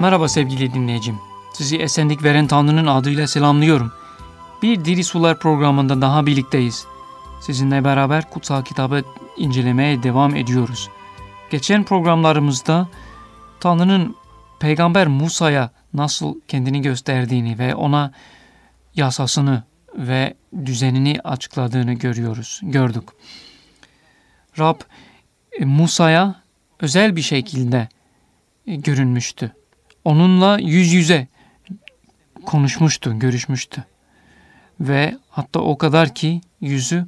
Merhaba sevgili dinleyicim. Sizi esenlik veren Tanrı'nın adıyla selamlıyorum. Bir Diri Sular programında daha birlikteyiz. Sizinle beraber kutsal kitabı incelemeye devam ediyoruz. Geçen programlarımızda Tanrı'nın Peygamber Musa'ya nasıl kendini gösterdiğini ve ona yasasını ve düzenini açıkladığını görüyoruz, gördük. Rab e, Musa'ya özel bir şekilde e, görünmüştü. Onunla yüz yüze konuşmuştu, görüşmüştü. Ve hatta o kadar ki yüzü,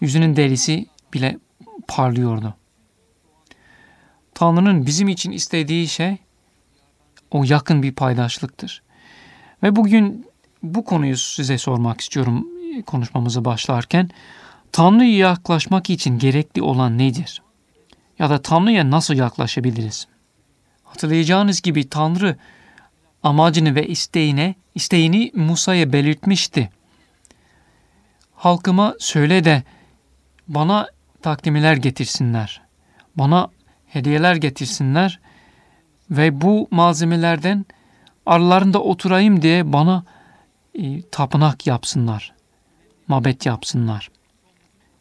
yüzünün derisi bile parlıyordu. Tanrı'nın bizim için istediği şey o yakın bir paydaşlıktır. Ve bugün bu konuyu size sormak istiyorum konuşmamızı başlarken. Tanrı'ya yaklaşmak için gerekli olan nedir? Ya da Tanrı'ya nasıl yaklaşabiliriz? Hatırlayacağınız gibi Tanrı amacını ve isteğine, isteğini Musa'ya belirtmişti. Halkıma söyle de bana takdimeler getirsinler. Bana hediyeler getirsinler ve bu malzemelerden aralarında oturayım diye bana e, tapınak yapsınlar. Mabet yapsınlar.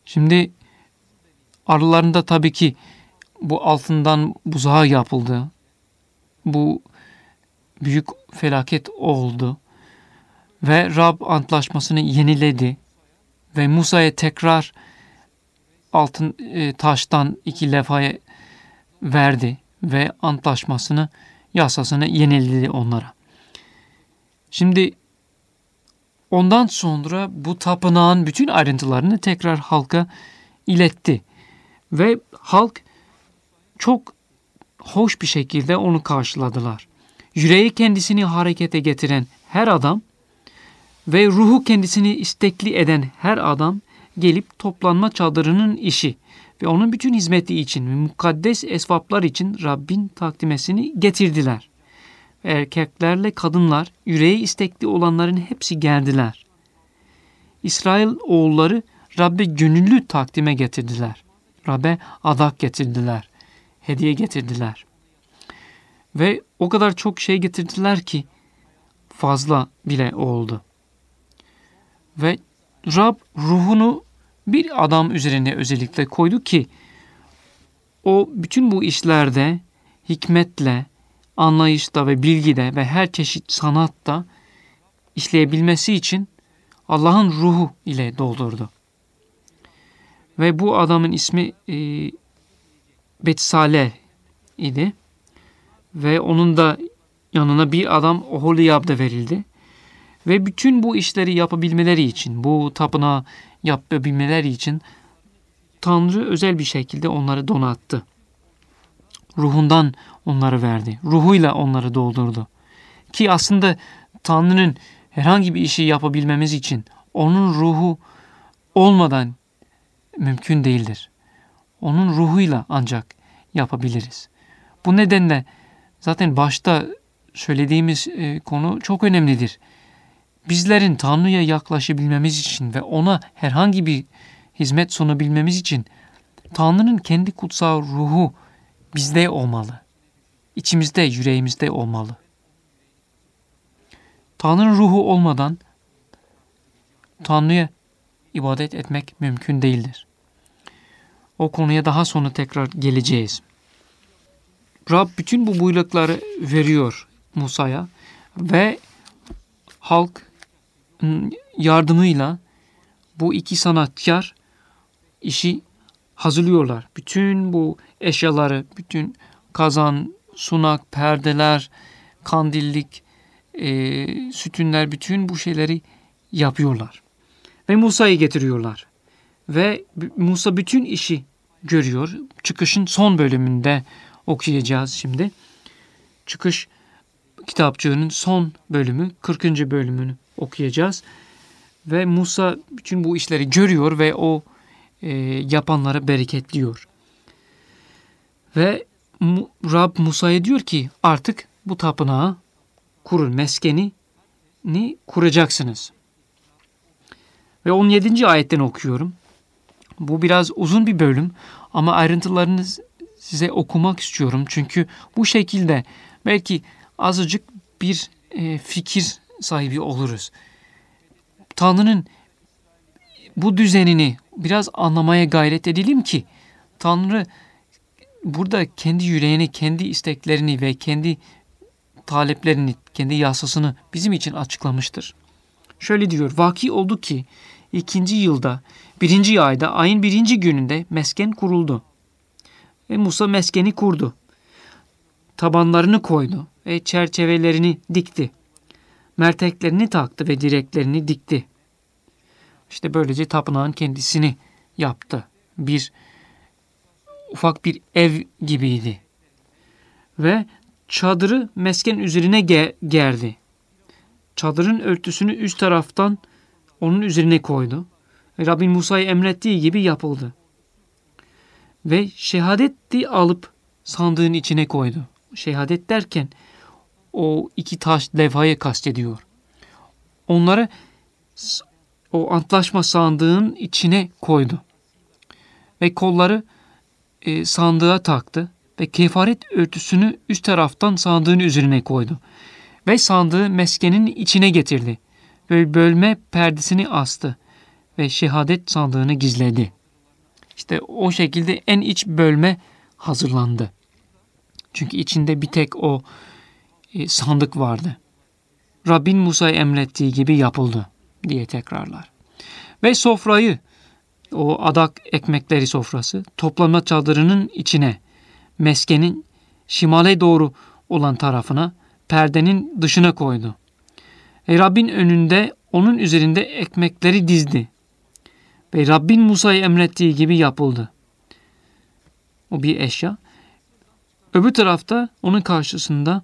Şimdi aralarında tabii ki bu altından buzağı yapıldı. Bu büyük felaket oldu. Ve Rab antlaşmasını yeniledi. Ve Musa'ya tekrar altın e, taştan iki levhaya verdi ve antlaşmasını, yasasını yeniledi onlara. Şimdi ondan sonra bu tapınağın bütün ayrıntılarını tekrar halka iletti. Ve halk çok hoş bir şekilde onu karşıladılar. Yüreği kendisini harekete getiren her adam ve ruhu kendisini istekli eden her adam gelip toplanma çadırının işi ve onun bütün hizmeti için mukaddes esvaplar için Rabbin takdimesini getirdiler. Erkeklerle kadınlar, yüreği istekli olanların hepsi geldiler. İsrail oğulları Rabbe gönüllü takdime getirdiler. Rabbe adak getirdiler. Hediye getirdiler. Ve o kadar çok şey getirdiler ki fazla bile oldu. Ve Rab ruhunu bir adam üzerine özellikle koydu ki o bütün bu işlerde hikmetle, anlayışta ve bilgide ve her çeşit sanatta işleyebilmesi için Allah'ın ruhu ile doldurdu. Ve bu adamın ismi e, Betsaleh idi. Ve onun da yanına bir adam Oholiyab da verildi. Ve bütün bu işleri yapabilmeleri için, bu tapınağı yapabilmeleri için Tanrı özel bir şekilde onları donattı. Ruhundan onları verdi. Ruhuyla onları doldurdu. Ki aslında Tanrı'nın herhangi bir işi yapabilmemiz için onun ruhu olmadan mümkün değildir. Onun ruhuyla ancak yapabiliriz. Bu nedenle zaten başta söylediğimiz e, konu çok önemlidir. Bizlerin Tanrı'ya yaklaşabilmemiz için ve ona herhangi bir hizmet sunabilmemiz için Tanrı'nın kendi kutsal ruhu bizde olmalı. İçimizde, yüreğimizde olmalı. Tanrı'nın ruhu olmadan Tanrı'ya ibadet etmek mümkün değildir. O konuya daha sonra tekrar geleceğiz. Rab bütün bu buyrukları veriyor Musa'ya ve halk yardımıyla bu iki sanatkar işi hazırlıyorlar. Bütün bu eşyaları, bütün kazan, sunak, perdeler, kandillik, e, sütünler, bütün bu şeyleri yapıyorlar. Ve Musa'yı getiriyorlar. Ve Musa bütün işi görüyor. Çıkışın son bölümünde okuyacağız şimdi. Çıkış kitapçığının son bölümü, 40. bölümünü okuyacağız. Ve Musa bütün bu işleri görüyor ve o e, yapanları bereketliyor. Ve Rab Musa'ya diyor ki artık bu tapınağı kurun, meskeni ni kuracaksınız. Ve 17. ayetten okuyorum. Bu biraz uzun bir bölüm ama ayrıntılarını size okumak istiyorum. Çünkü bu şekilde belki azıcık bir e, fikir sahibi oluruz. Tanrı'nın bu düzenini biraz anlamaya gayret edelim ki Tanrı burada kendi yüreğini, kendi isteklerini ve kendi taleplerini, kendi yasasını bizim için açıklamıştır. Şöyle diyor, vaki oldu ki ikinci yılda, birinci ayda, ayın birinci gününde mesken kuruldu. Ve Musa meskeni kurdu. Tabanlarını koydu ve çerçevelerini dikti. Merteklerini taktı ve direklerini dikti. İşte böylece tapınağın kendisini yaptı. Bir ufak bir ev gibiydi. Ve çadırı mesken üzerine ge gerdi. Çadırın örtüsünü üst taraftan onun üzerine koydu. Rabbin Musa'yı emrettiği gibi yapıldı. Ve şehadetti alıp sandığın içine koydu. Şehadet derken o iki taş levhayı kastediyor. Onları o antlaşma sandığın içine koydu. Ve kolları e, sandığa taktı ve kefaret örtüsünü üst taraftan sandığın üzerine koydu. Ve sandığı meskenin içine getirdi bölme perdesini astı ve şehadet sandığını gizledi. İşte o şekilde en iç bölme hazırlandı. Çünkü içinde bir tek o e, sandık vardı. Rabbin Musa'ya emrettiği gibi yapıldı diye tekrarlar. Ve sofrayı o adak ekmekleri sofrası toplanma çadırının içine meskenin şimale doğru olan tarafına perdenin dışına koydu. Rabbin önünde onun üzerinde ekmekleri dizdi. Ve Rabbin Musa'ya emrettiği gibi yapıldı. O bir eşya. Öbür tarafta onun karşısında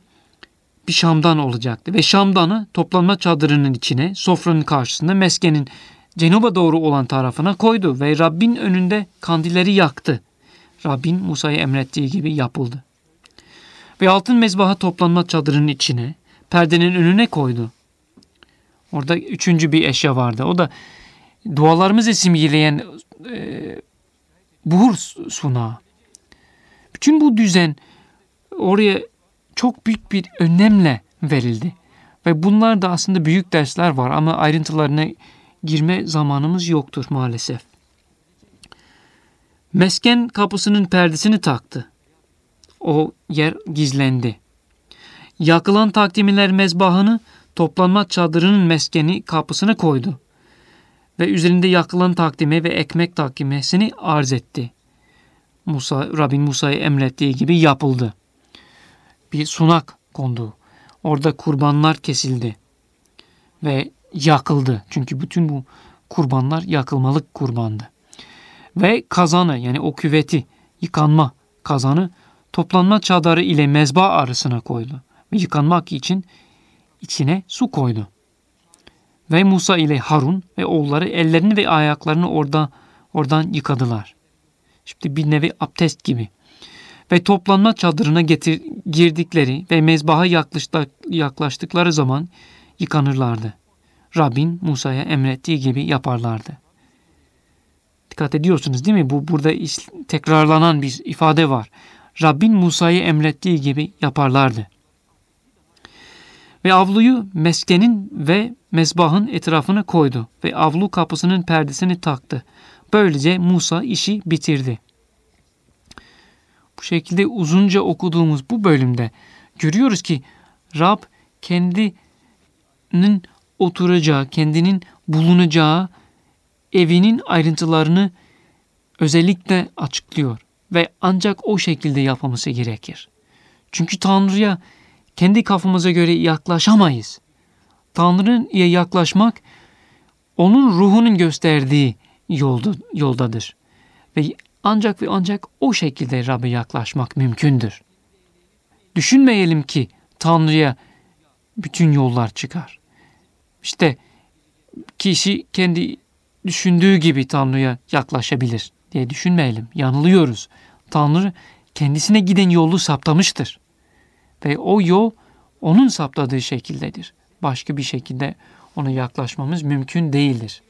bir şamdan olacaktı. Ve şamdanı toplanma çadırının içine, sofranın karşısında meskenin cenuba doğru olan tarafına koydu ve Rabbin önünde kandilleri yaktı. Rabbin Musa'ya emrettiği gibi yapıldı. Ve altın mezbaha toplanma çadırının içine, perdenin önüne koydu. Orada üçüncü bir eşya vardı. O da dualarımızı simgeleyen e, buhur sunağı. Bütün bu düzen oraya çok büyük bir önemle verildi. Ve bunlar da aslında büyük dersler var ama ayrıntılarına girme zamanımız yoktur maalesef. Mesken kapısının perdesini taktı. O yer gizlendi. Yakılan takdimiler mezbahını toplanma çadırının meskeni kapısına koydu ve üzerinde yakılan takdime ve ekmek takdimesini arz etti. Musa, Rabbin Musa'ya emrettiği gibi yapıldı. Bir sunak kondu. Orada kurbanlar kesildi ve yakıldı. Çünkü bütün bu kurbanlar yakılmalık kurbandı. Ve kazanı yani o küveti yıkanma kazanı toplanma çadarı ile mezba arasına koydu. Ve yıkanmak için içine su koydu. Ve Musa ile Harun ve oğulları ellerini ve ayaklarını orada oradan yıkadılar. Şimdi bir nevi abdest gibi. Ve toplanma çadırına getir, girdikleri ve mezbaha yaklaştıkları zaman yıkanırlardı. Rabbin Musa'ya emrettiği gibi yaparlardı. Dikkat ediyorsunuz değil mi? Bu burada tekrarlanan bir ifade var. Rabbin Musa'yı emrettiği gibi yaparlardı. Ve avluyu meskenin ve mezbahın etrafına koydu ve avlu kapısının perdesini taktı. Böylece Musa işi bitirdi. Bu şekilde uzunca okuduğumuz bu bölümde görüyoruz ki Rab kendinin oturacağı, kendinin bulunacağı evinin ayrıntılarını özellikle açıklıyor ve ancak o şekilde yapılması gerekir. Çünkü Tanrı'ya kendi kafamıza göre yaklaşamayız. Tanrı'ya yaklaşmak onun ruhunun gösterdiği yolda, yoldadır. Ve ancak ve ancak o şekilde Rab'be yaklaşmak mümkündür. Düşünmeyelim ki Tanrı'ya bütün yollar çıkar. İşte kişi kendi düşündüğü gibi Tanrı'ya yaklaşabilir diye düşünmeyelim. Yanılıyoruz. Tanrı kendisine giden yolu saptamıştır. Ve o yol onun saptadığı şekildedir. Başka bir şekilde ona yaklaşmamız mümkün değildir.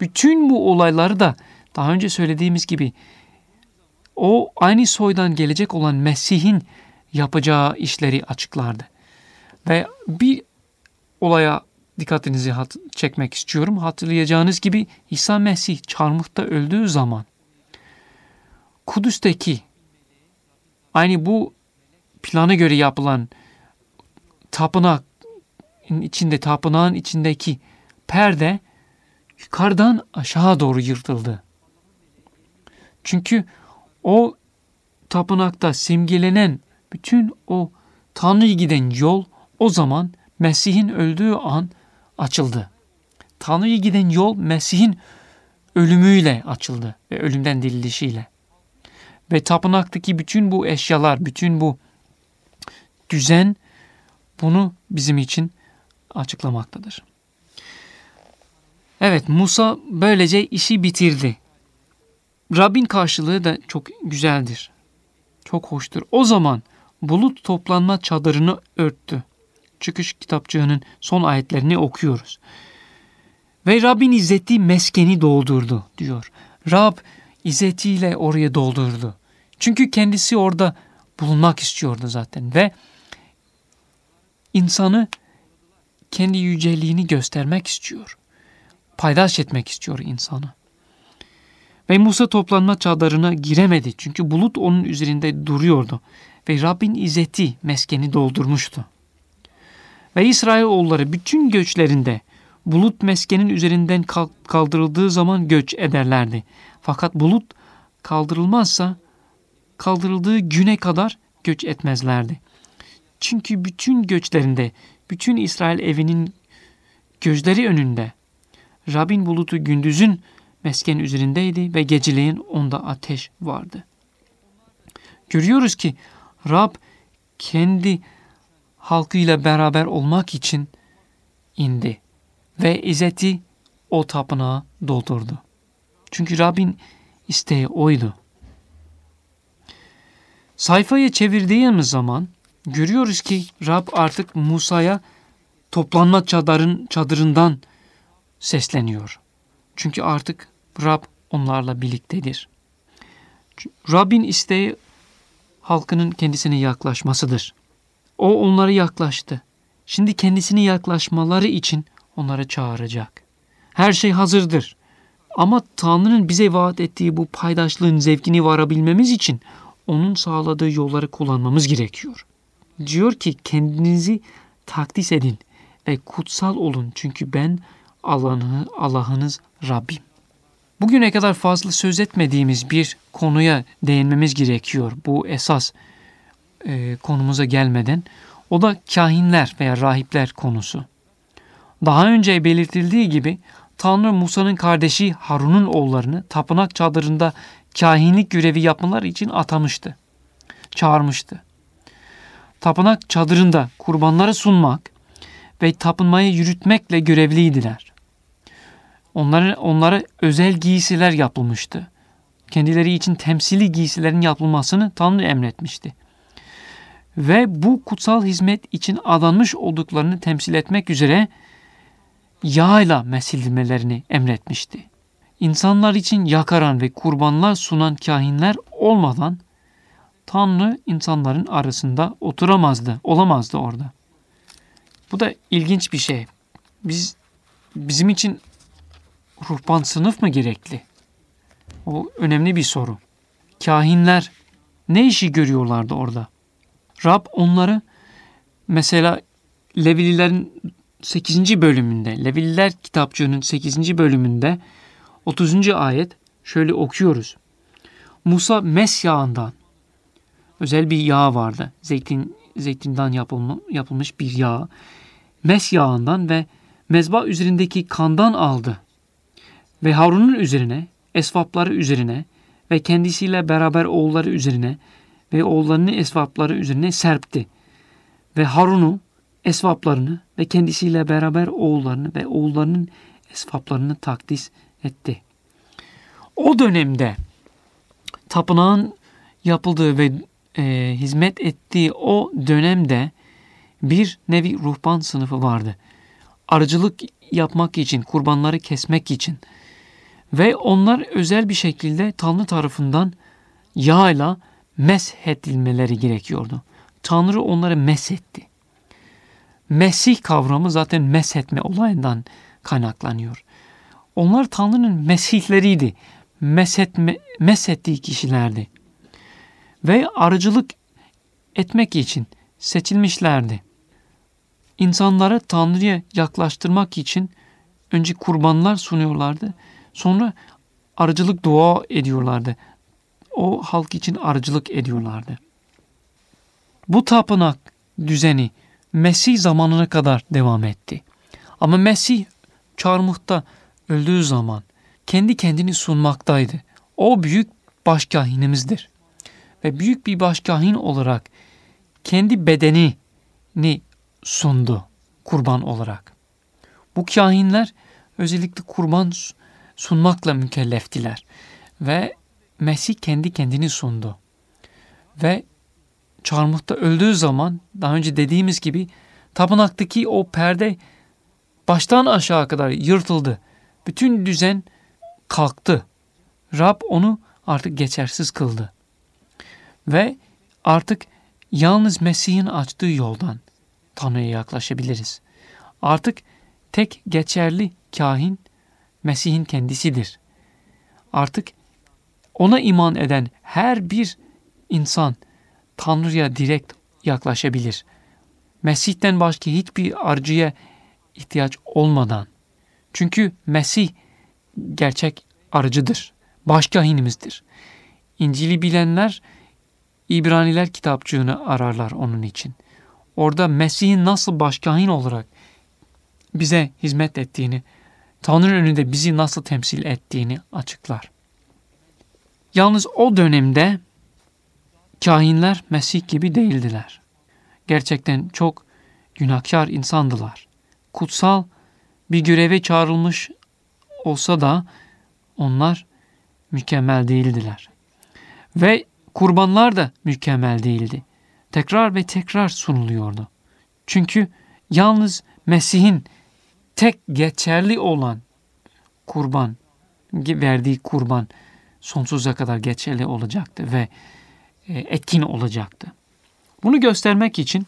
Bütün bu olayları da daha önce söylediğimiz gibi o aynı soydan gelecek olan Mesih'in yapacağı işleri açıklardı. Ve bir olaya dikkatinizi çekmek istiyorum. Hatırlayacağınız gibi İsa Mesih çarmıhta öldüğü zaman Kudüs'teki aynı bu plana göre yapılan tapınak içinde tapınağın içindeki perde yukarıdan aşağı doğru yırtıldı. Çünkü o tapınakta simgelenen bütün o Tanrı'ya giden yol o zaman Mesih'in öldüğü an açıldı. Tanrı'ya giden yol Mesih'in ölümüyle açıldı ve ölümden dirilişiyle. Ve tapınaktaki bütün bu eşyalar, bütün bu düzen bunu bizim için açıklamaktadır. Evet Musa böylece işi bitirdi. Rabbin karşılığı da çok güzeldir. Çok hoştur. O zaman bulut toplanma çadırını örttü. Çıkış kitapçığının son ayetlerini okuyoruz. Ve Rabbin izzeti meskeni doldurdu diyor. Rab izzetiyle oraya doldurdu. Çünkü kendisi orada bulunmak istiyordu zaten ve insanı kendi yüceliğini göstermek istiyor. Paydaş etmek istiyor insanı. Ve Musa toplanma çadırına giremedi çünkü bulut onun üzerinde duruyordu ve Rabbin izzeti meskeni doldurmuştu. Ve İsrailoğulları bütün göçlerinde bulut meskenin üzerinden kaldırıldığı zaman göç ederlerdi. Fakat bulut kaldırılmazsa kaldırıldığı güne kadar göç etmezlerdi. Çünkü bütün göçlerinde, bütün İsrail evinin gözleri önünde Rabbin bulutu gündüzün mesken üzerindeydi ve geceleyin onda ateş vardı. Görüyoruz ki Rab kendi halkıyla beraber olmak için indi ve izzeti o tapınağı doldurdu. Çünkü Rabbin isteği oydu. Sayfayı çevirdiğimiz zaman görüyoruz ki Rab artık Musa'ya toplanma çadırın, çadırından sesleniyor. Çünkü artık Rab onlarla birliktedir. Rabbin isteği halkının kendisine yaklaşmasıdır. O onlara yaklaştı. Şimdi kendisine yaklaşmaları için onları çağıracak. Her şey hazırdır. Ama Tanrı'nın bize vaat ettiği bu paydaşlığın zevkini varabilmemiz için onun sağladığı yolları kullanmamız gerekiyor. Diyor ki kendinizi takdis edin ve kutsal olun çünkü ben Allah'ını, Allah'ınız Rabbim. Bugüne kadar fazla söz etmediğimiz bir konuya değinmemiz gerekiyor. Bu esas e, konumuza gelmeden. O da kahinler veya rahipler konusu. Daha önce belirtildiği gibi Tanrı Musa'nın kardeşi Harun'un oğullarını tapınak çadırında kahinlik görevi yapmaları için atamıştı. Çağırmıştı. Tapınak çadırında kurbanları sunmak ve tapınmayı yürütmekle görevliydiler. Onlara, onlara özel giysiler yapılmıştı. Kendileri için temsili giysilerin yapılmasını Tanrı emretmişti. Ve bu kutsal hizmet için adanmış olduklarını temsil etmek üzere yağ mesilmelerini emretmişti. İnsanlar için yakaran ve kurbanlar sunan kahinler olmadan Tanrı insanların arasında oturamazdı, olamazdı orada. Bu da ilginç bir şey. Biz bizim için ruhban sınıf mı gerekli? O önemli bir soru. Kahinler ne işi görüyorlardı orada? Rab onları mesela Levililerin 8. bölümünde, Levililer kitapçığının 8. bölümünde 30. ayet şöyle okuyoruz. Musa mes yağından özel bir yağ vardı. Zeytin zeytinden yapılmış bir yağ. Mes yağından ve mezba üzerindeki kandan aldı. Ve Harun'un üzerine, esvapları üzerine ve kendisiyle beraber oğulları üzerine ve oğullarının esvapları üzerine serpti. Ve Harun'u, esvaplarını ve kendisiyle beraber oğullarını ve oğullarının esvaplarını takdis etti. O dönemde tapınağın yapıldığı ve e, hizmet ettiği o dönemde bir nevi ruhban sınıfı vardı. Arıcılık yapmak için, kurbanları kesmek için ve onlar özel bir şekilde Tanrı tarafından yağla meshedilmeleri gerekiyordu. Tanrı onları mesetti. Mesih kavramı zaten meshetme olayından kaynaklanıyor. Onlar Tanrı'nın mesihleriydi. Meshetme, meshettiği kişilerdi. Ve arıcılık etmek için seçilmişlerdi. İnsanları Tanrı'ya yaklaştırmak için önce kurbanlar sunuyorlardı. Sonra arıcılık dua ediyorlardı. O halk için arıcılık ediyorlardı. Bu tapınak düzeni Mesih zamanına kadar devam etti. Ama Mesih çarmıhta öldüğü zaman kendi kendini sunmaktaydı. O büyük başkahinimizdir. Ve büyük bir başkahin olarak kendi bedenini sundu kurban olarak. Bu kahinler özellikle kurban sunmakla mükelleftiler. Ve Mesih kendi kendini sundu. Ve çarmıhta öldüğü zaman daha önce dediğimiz gibi tapınaktaki o perde baştan aşağı kadar yırtıldı. Bütün düzen kalktı. Rab onu artık geçersiz kıldı. Ve artık yalnız Mesih'in açtığı yoldan Tanrı'ya yaklaşabiliriz. Artık tek geçerli kahin Mesih'in kendisidir. Artık ona iman eden her bir insan Tanrı'ya direkt yaklaşabilir. Mesih'ten başka hiçbir arıcıya ihtiyaç olmadan. Çünkü Mesih gerçek arıcıdır. Başkahinimizdir. İncil'i bilenler İbraniler kitapçığını ararlar onun için. Orada Mesih'in nasıl başkahin olarak bize hizmet ettiğini, Tanrı'nın önünde bizi nasıl temsil ettiğini açıklar. Yalnız o dönemde kahinler Mesih gibi değildiler. Gerçekten çok günahkar insandılar. Kutsal bir göreve çağrılmış olsa da onlar mükemmel değildiler. Ve kurbanlar da mükemmel değildi. Tekrar ve tekrar sunuluyordu. Çünkü yalnız Mesih'in tek geçerli olan kurban, verdiği kurban sonsuza kadar geçerli olacaktı ve e, etkin olacaktı. Bunu göstermek için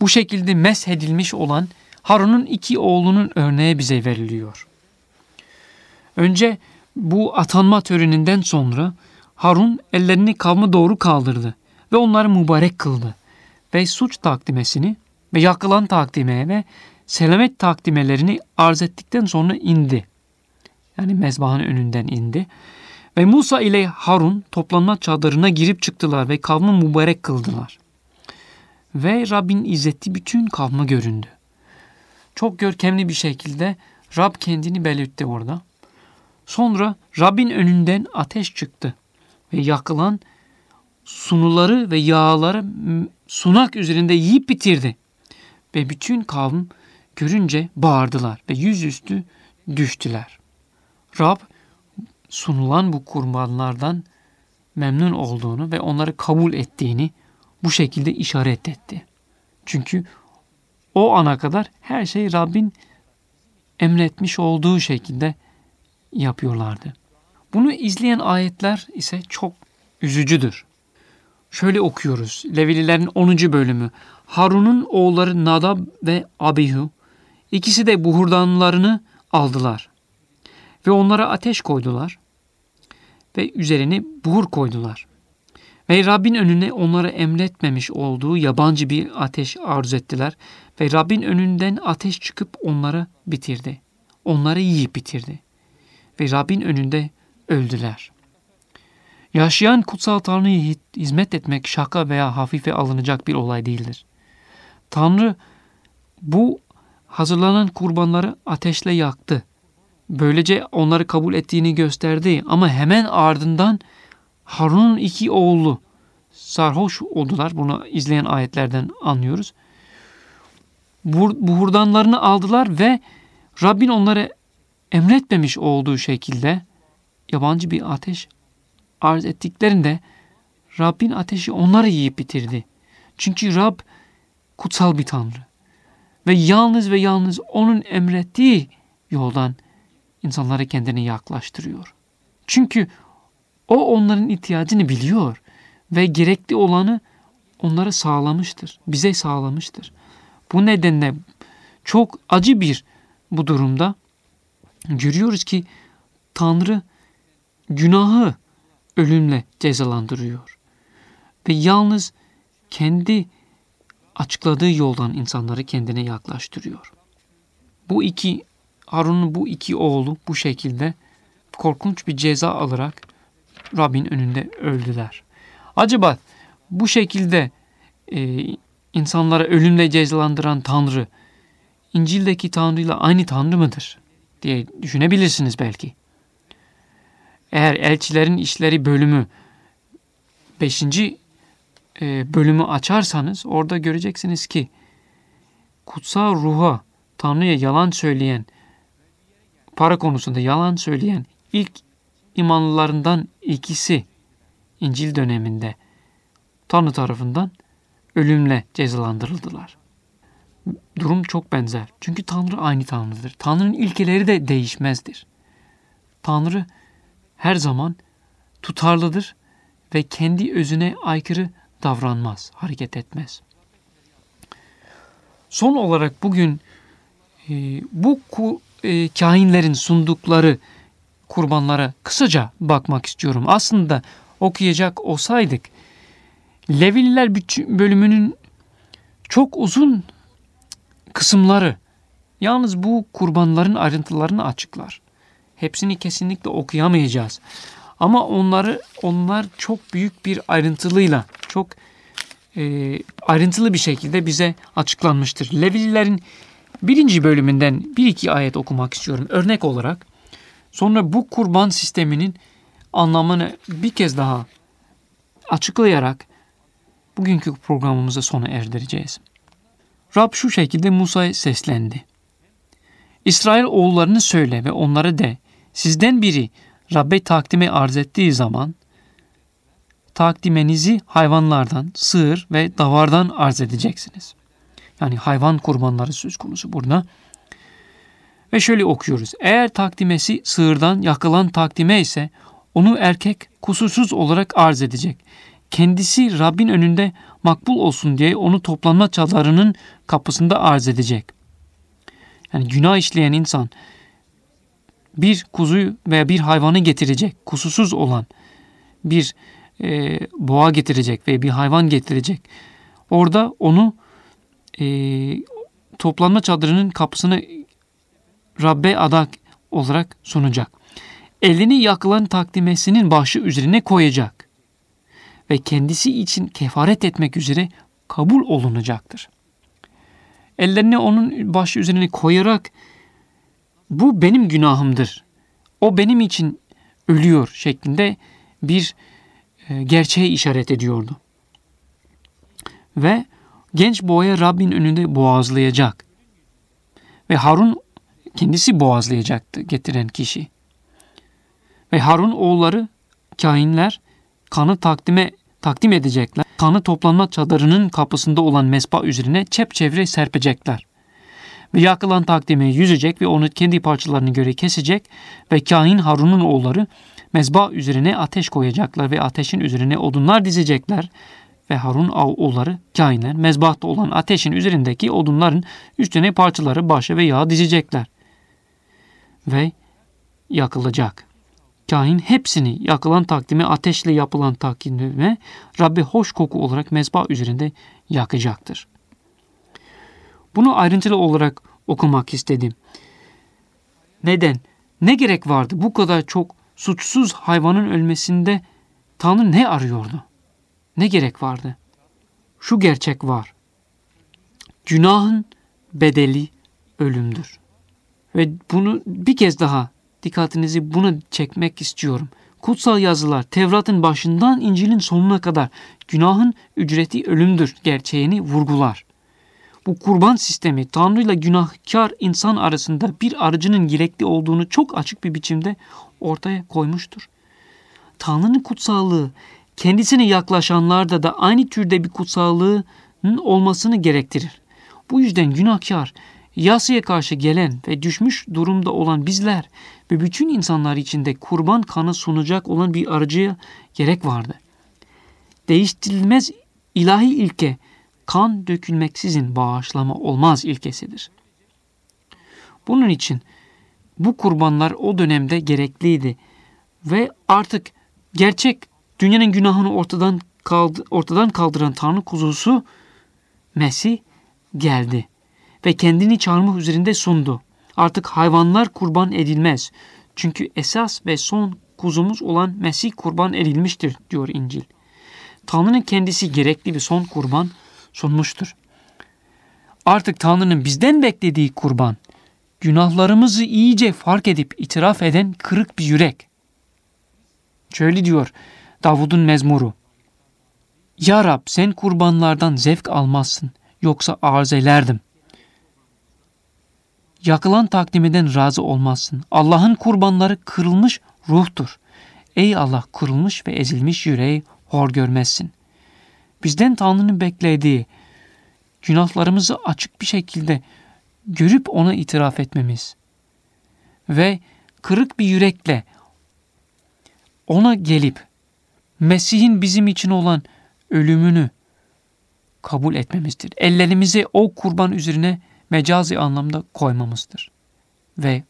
bu şekilde meshedilmiş olan Harun'un iki oğlunun örneği bize veriliyor. Önce bu atanma töreninden sonra Harun ellerini kavme doğru kaldırdı ve onları mübarek kıldı. Ve suç takdimesini ve yakılan takdimeye ve selamet takdimelerini arz ettikten sonra indi. Yani mezbahın önünden indi. Ve Musa ile Harun toplanma çadırına girip çıktılar ve kavmi mübarek kıldılar. Ve Rabbin izzeti bütün kavme göründü. Çok görkemli bir şekilde Rab kendini belirtti orada. Sonra Rabbin önünden ateş çıktı ve yakılan sunuları ve yağları sunak üzerinde yiyip bitirdi. Ve bütün kavm görünce bağırdılar ve yüzüstü düştüler. Rab sunulan bu kurbanlardan memnun olduğunu ve onları kabul ettiğini bu şekilde işaret etti. Çünkü o ana kadar her şey Rabbin emretmiş olduğu şekilde yapıyorlardı. Bunu izleyen ayetler ise çok üzücüdür. Şöyle okuyoruz. Levililerin 10. bölümü. Harun'un oğulları Nadab ve Abihu ikisi de buhurdanlarını aldılar ve onlara ateş koydular ve üzerine buhur koydular. Ve Rabbin önüne onlara emretmemiş olduğu yabancı bir ateş arz ettiler ve Rabbin önünden ateş çıkıp onları bitirdi. Onları yiyip bitirdi. Ve Rabbin önünde öldüler. Yaşayan kutsal Tanrı'ya hizmet etmek şaka veya hafife alınacak bir olay değildir. Tanrı bu hazırlanan kurbanları ateşle yaktı. Böylece onları kabul ettiğini gösterdi ama hemen ardından Harun'un iki oğlu sarhoş oldular. Bunu izleyen ayetlerden anlıyoruz. Buhurdanlarını aldılar ve Rabbin onları emretmemiş olduğu şekilde yabancı bir ateş arz ettiklerinde Rabbin ateşi onları yiyip bitirdi. Çünkü Rab kutsal bir tanrı. Ve yalnız ve yalnız onun emrettiği yoldan insanları kendine yaklaştırıyor. Çünkü o onların ihtiyacını biliyor ve gerekli olanı onlara sağlamıştır, bize sağlamıştır. Bu nedenle çok acı bir bu durumda görüyoruz ki Tanrı günahı ölümle cezalandırıyor. Ve yalnız kendi açıkladığı yoldan insanları kendine yaklaştırıyor. Bu iki Harun'un bu iki oğlu bu şekilde korkunç bir ceza alarak Rabbin önünde öldüler. Acaba bu şekilde e, insanlara ölümle cezalandıran Tanrı İncil'deki Tanrı ile aynı Tanrı mıdır diye düşünebilirsiniz belki. Eğer elçilerin işleri bölümü 5. E, bölümü açarsanız orada göreceksiniz ki kutsal ruha Tanrı'ya yalan söyleyen para konusunda yalan söyleyen ilk imanlılarından ikisi İncil döneminde Tanrı tarafından ölümle cezalandırıldılar. Durum çok benzer. Çünkü Tanrı aynı Tanrı'dır. Tanrı'nın ilkeleri de değişmezdir. Tanrı her zaman tutarlıdır ve kendi özüne aykırı davranmaz, hareket etmez. Son olarak bugün e, bu ku, e, kahinlerin sundukları kurbanlara kısaca bakmak istiyorum. Aslında okuyacak olsaydık Levililer bölümünün çok uzun kısımları yalnız bu kurbanların ayrıntılarını açıklar. Hepsini kesinlikle okuyamayacağız. Ama onları onlar çok büyük bir ayrıntılıyla, çok e, ayrıntılı bir şekilde bize açıklanmıştır. Levililerin birinci bölümünden bir iki ayet okumak istiyorum örnek olarak. Sonra bu kurban sisteminin anlamını bir kez daha açıklayarak bugünkü programımızı sona erdireceğiz. Rab şu şekilde Musa'ya seslendi. İsrail oğullarını söyle ve onlara de, sizden biri Rabbe takdime arz ettiği zaman, takdimenizi hayvanlardan, sığır ve davardan arz edeceksiniz. Yani hayvan kurbanları söz konusu burada. Ve şöyle okuyoruz. Eğer takdimesi sığırdan yakılan takdime ise onu erkek kusursuz olarak arz edecek. Kendisi Rabbin önünde makbul olsun diye onu toplanma çadırının kapısında arz edecek. Yani günah işleyen insan bir kuzuyu veya bir hayvanı getirecek, kusursuz olan bir e, boğa getirecek ve bir hayvan getirecek. Orada onu e, toplanma çadırının kapısını Rabbe adak olarak sunacak. Elini yakılan takdimesinin başı üzerine koyacak ve kendisi için kefaret etmek üzere kabul olunacaktır. Ellerini onun başı üzerine koyarak bu benim günahımdır. O benim için ölüyor şeklinde bir e, gerçeğe işaret ediyordu. Ve genç boğaya Rabbin önünde boğazlayacak. Ve Harun kendisi boğazlayacaktı getiren kişi. Ve Harun oğulları kahinler kanı takdime takdim edecekler. Kanı toplanma çadırının kapısında olan mesba üzerine çepçevre serpecekler. Ve yakılan takdime yüzecek ve onu kendi parçalarına göre kesecek ve kahin Harun'un oğulları mezba üzerine ateş koyacaklar ve ateşin üzerine odunlar dizecekler ve Harun oğulları kahinler mezbahta olan ateşin üzerindeki odunların üstüne parçaları başı ve yağ dizecekler. Ve yakılacak. Kahin hepsini yakılan takdime ateşle yapılan takdime Rabbi hoş koku olarak mezba üzerinde yakacaktır. Bunu ayrıntılı olarak okumak istedim. Neden? Ne gerek vardı bu kadar çok suçsuz hayvanın ölmesinde Tanrı ne arıyordu? Ne gerek vardı? Şu gerçek var. Günahın bedeli ölümdür. Ve bunu bir kez daha dikkatinizi buna çekmek istiyorum. Kutsal yazılar Tevrat'ın başından İncil'in sonuna kadar günahın ücreti ölümdür gerçeğini vurgular. Bu kurban sistemi Tanrı ile günahkar insan arasında bir aracının gerekli olduğunu çok açık bir biçimde ortaya koymuştur. Tanrı'nın kutsallığı kendisine yaklaşanlarda da aynı türde bir kutsallığın olmasını gerektirir. Bu yüzden günahkar, yasaya karşı gelen ve düşmüş durumda olan bizler ve bütün insanlar içinde kurban kanı sunacak olan bir aracıya gerek vardı. Değiştirilmez ilahi ilke kan dökülmeksizin bağışlama olmaz ilkesidir. Bunun için bu kurbanlar o dönemde gerekliydi ve artık gerçek dünyanın günahını ortadan kaldı, ortadan kaldıran Tanrı kuzusu Mesih geldi ve kendini çarmıh üzerinde sundu. Artık hayvanlar kurban edilmez. Çünkü esas ve son kuzumuz olan Mesih kurban edilmiştir diyor İncil. Tanrı'nın kendisi gerekli bir son kurban sunmuştur. Artık Tanrı'nın bizden beklediği kurban, günahlarımızı iyice fark edip itiraf eden kırık bir yürek. Şöyle diyor Davud'un mezmuru. Ya Rab sen kurbanlardan zevk almazsın yoksa arz ederdim. Yakılan takdimeden razı olmazsın. Allah'ın kurbanları kırılmış ruhtur. Ey Allah kırılmış ve ezilmiş yüreği hor görmezsin. Bizden Tanrı'nın beklediği günahlarımızı açık bir şekilde görüp ona itiraf etmemiz ve kırık bir yürekle ona gelip Mesih'in bizim için olan ölümünü kabul etmemizdir. Ellerimizi o kurban üzerine mecazi anlamda koymamızdır. Ve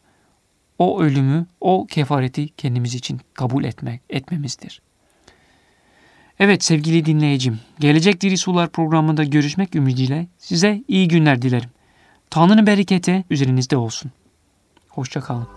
o ölümü, o kefareti kendimiz için kabul etmek, etmemizdir. Evet sevgili dinleyicim, Gelecek Diri Sular programında görüşmek ümidiyle size iyi günler dilerim. Tanrı'nın bereketi üzerinizde olsun. Hoşçakalın.